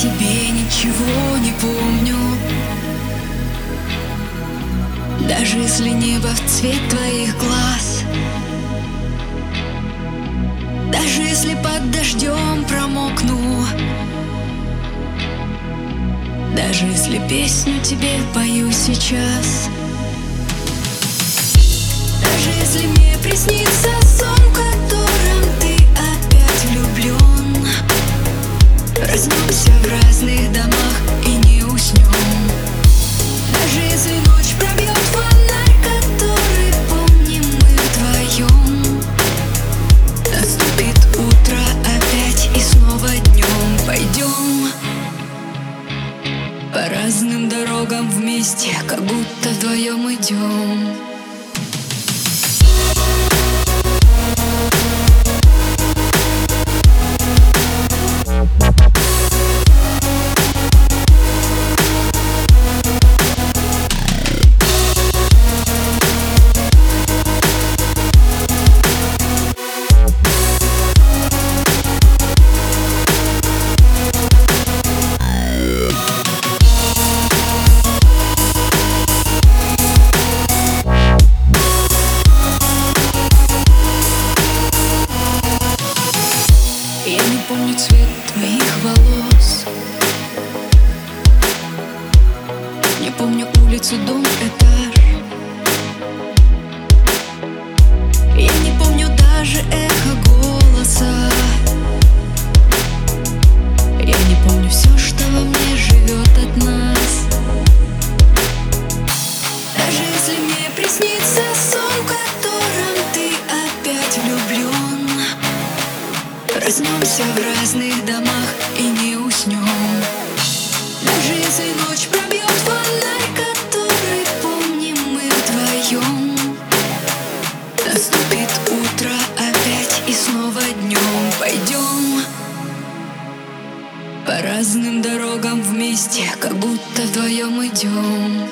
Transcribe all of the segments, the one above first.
тебе ничего не помню. Даже если небо в цвет твоих глаз. Даже если под дождем промокну. Даже если песню тебе пою сейчас. Даже если мне Разных домах и не уснем Даже если ночь пробьет фонарь, который помним мы вдвоем Наступит утро опять и снова днем пойдем По разным дорогам вместе, как будто вдвоем идем Помню цвет твоих волос. Не помню улицу, дом, этаж. Я не помню даже эхо Проснемся в разных домах и не уснем Даже если ночь пробьет фонарь, который помним мы вдвоем Наступит утро опять и снова днем пойдем По разным дорогам вместе, как будто вдвоем идем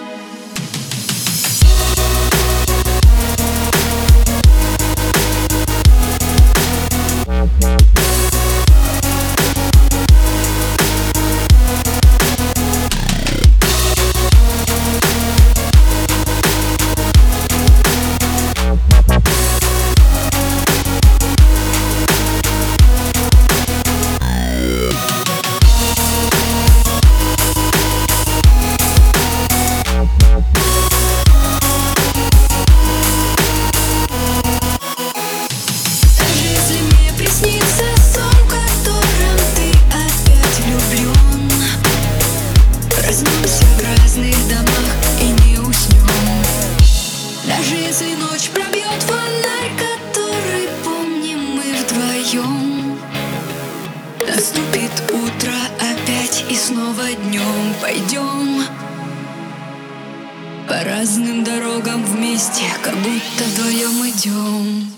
Проснемся в разных домах и не уснем Даже если ночь пробьет фонарь, который помним мы вдвоем Наступит утро опять и снова днем пойдем По разным дорогам вместе, как будто вдвоем идем